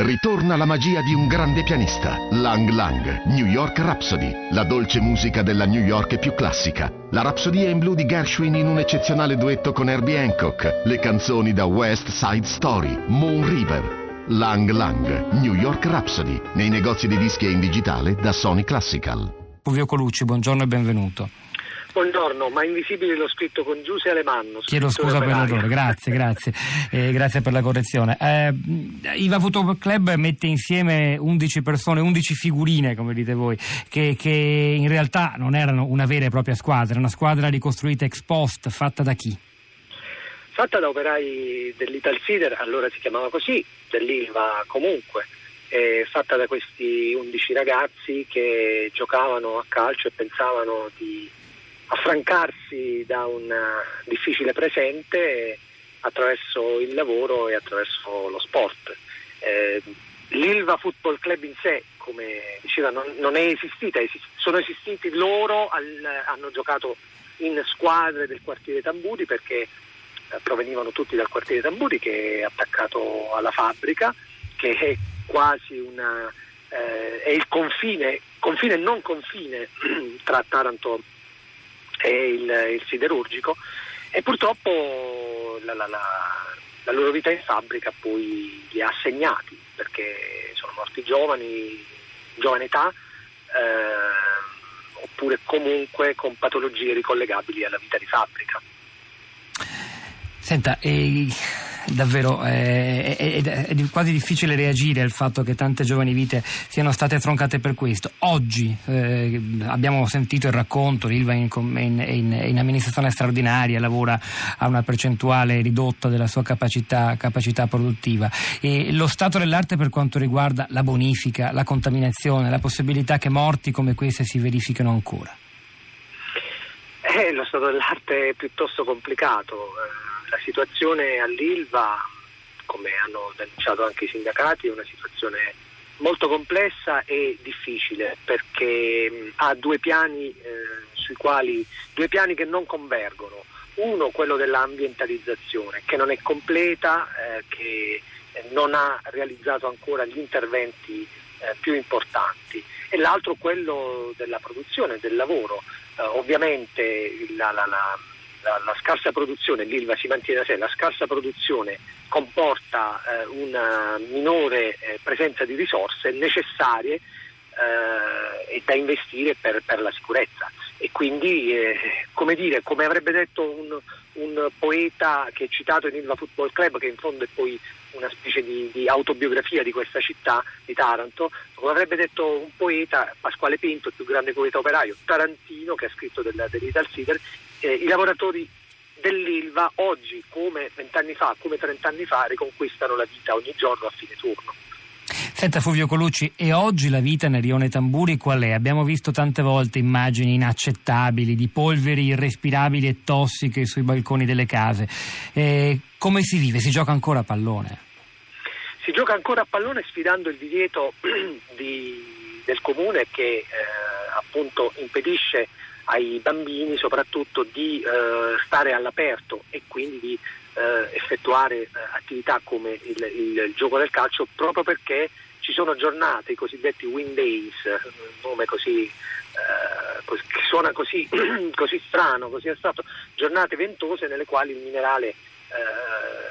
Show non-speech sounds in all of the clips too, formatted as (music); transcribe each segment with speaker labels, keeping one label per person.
Speaker 1: Ritorna la magia di un grande pianista, Lang Lang, New York Rhapsody, la dolce musica della New York più classica. La rapsodia in blu di Gershwin in un eccezionale duetto con Herbie Hancock, le canzoni da West Side Story, Moon River. Lang Lang, New York Rhapsody, nei negozi di dischi e in digitale da Sony Classical.
Speaker 2: Fulvio Colucci, buongiorno e benvenuto.
Speaker 3: Buongiorno, ma invisibile l'ho scritto con Giuse Alemanno.
Speaker 2: Chiedo scusa per l'errore, grazie, grazie, eh, grazie per la correzione. Eh, Iva Football Club mette insieme 11 persone, 11 figurine, come dite voi, che, che, in realtà non erano una vera e propria squadra, una squadra ricostruita ex post, fatta da chi?
Speaker 3: Fatta da operai dell'Ital Sider, allora si chiamava così, dell'Ilva comunque. Eh, fatta da questi 11 ragazzi che giocavano a calcio e pensavano di affrancarsi da un eh, difficile presente attraverso il lavoro e attraverso lo sport. Eh, L'Ilva Football Club in sé, come diceva, non, non è esistita, esist- sono esistiti loro, al, hanno giocato in squadre del quartiere Tamburi perché eh, provenivano tutti dal quartiere Tamburi che è attaccato alla fabbrica, che è quasi una, eh, è il confine, confine non confine (clears throat) tra Taranto e e il, il siderurgico e purtroppo la, la, la, la, loro vita in fabbrica poi li ha segnati perché sono morti giovani, giovane età eh, oppure comunque con patologie ricollegabili alla vita di fabbrica.
Speaker 2: Senta, eh, davvero eh, è, è, è, quasi difficile reagire al fatto che tante giovani vite siano state troncate per questo. Oggi eh, abbiamo sentito il racconto, Ilva in, in, in, in, amministrazione straordinaria, lavora a una percentuale ridotta della sua capacità, capacità produttiva. E lo stato dell'arte per quanto riguarda la bonifica, la contaminazione, la possibilità che morti come queste si verifichino ancora.
Speaker 3: Eh, lo stato dell'arte è piuttosto complicato eh, la situazione all'Ilva, come hanno denunciato anche i sindacati, è una situazione molto complessa e difficile perché ha due piani eh, sui quali due piani che non convergono. Uno quello dell'ambientalizzazione che non è completa, eh, che non ha realizzato ancora gli interventi eh, più importanti e l'altro quello della produzione, del lavoro. Eh, ovviamente la, la, la la, la, scarsa produzione, l'ILVA si mantiene da sé, la scarsa produzione comporta eh, una minore eh, presenza di risorse necessarie eh, e da investire per, per, la sicurezza. E quindi, eh, come, dire, come avrebbe detto un, un poeta che è citato in Ilva Football Club, che in fondo è poi una specie di, di, autobiografia di questa città, di Taranto, come avrebbe detto un poeta, Pasquale Pinto, il più grande poeta operaio, tarantino, che ha scritto del, dell'Ital Cider, eh, i lavoratori dell'Ilva oggi, come vent'anni fa, come trent'anni fa, riconquistano la vita ogni giorno a fine turno.
Speaker 2: Senta Fulvio Colucci, e oggi la vita nel Rione Tamburi qual è? Abbiamo visto tante volte immagini inaccettabili di polveri irrespirabili e tossiche sui balconi delle case. Eh, come si vive? Si gioca ancora a pallone?
Speaker 3: Si gioca ancora a pallone sfidando il divieto (clears throat) di, del comune che eh, appunto impedisce ai bambini soprattutto di eh, stare all'aperto e quindi di effettuare eh, attività come il, il, gioco del calcio proprio perché ci sono giornate, i cosiddetti wind days, un nome così eh, che suona così, (clears throat) così strano, così astratto, giornate ventose nelle quali il minerale eh,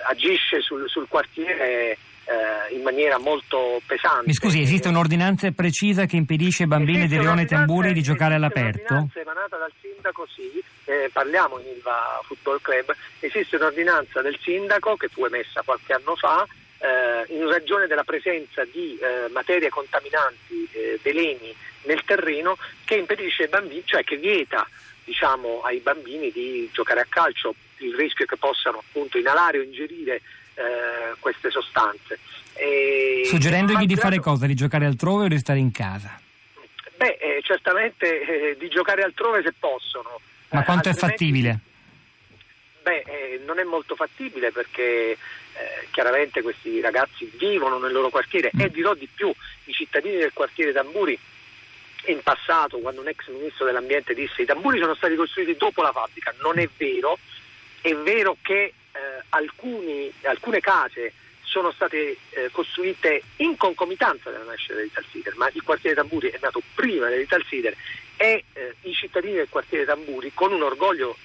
Speaker 3: agisce sul, sul quartiere eh, in maniera molto pesante.
Speaker 2: Mi scusi, esiste un'ordinanza precisa che impedisce ai bambini esiste di Rione Tamburi di giocare all'aperto?
Speaker 3: Un'ordinanza emanata dal sindaco, sì, eh, parliamo in Ilva Football Club, esiste un'ordinanza del sindaco che fu emessa qualche anno fa eh, in ragione della presenza di eh, materie contaminanti, eh, veleni nel terreno che impedisce ai bambini, cioè che vieta diciamo, ai bambini di giocare a calcio, il rischio è che possano appunto inalare o ingerire eh, queste sostanze.
Speaker 2: E Suggerendogli di fare cosa? Di giocare altrove o di stare in casa?
Speaker 3: Beh, eh, certamente eh, di giocare altrove se possono.
Speaker 2: Ma quanto è fattibile?
Speaker 3: Beh, eh, non è molto fattibile perché eh, chiaramente questi ragazzi vivono nel loro quartiere mm. e dirò di più, i cittadini del quartiere Tamburi in passato, quando un ex ministro dell'ambiente disse i tamburi sono stati costruiti dopo la fabbrica, non è vero, è vero che eh, alcuni, alcune case sono state eh, costruite in concomitanza della nascita dell'Ital Sider, ma il quartiere Tamburi è nato prima dell'Ital Sider e eh, i cittadini del quartiere Tamburi con un orgoglio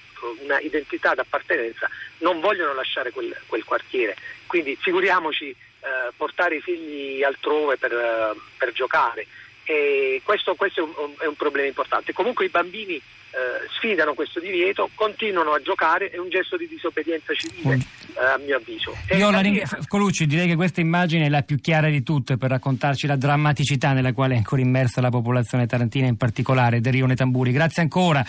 Speaker 3: una identità d'appartenenza non vogliono lasciare quel, quel quartiere. Quindi figuriamoci eh, portare i figli altrove per, eh, per giocare questo, questo è, un, è, un, problema importante. Comunque i bambini eh, sfidano questo divieto, continuano a giocare, è un gesto di disobbedienza civile eh, a mio avviso.
Speaker 2: Io la ring... Colucci, direi che questa immagine è la più chiara di tutte per raccontarci la drammaticità nella quale è ancora immersa la popolazione tarantina, in particolare del Rione Tamburi. Grazie ancora.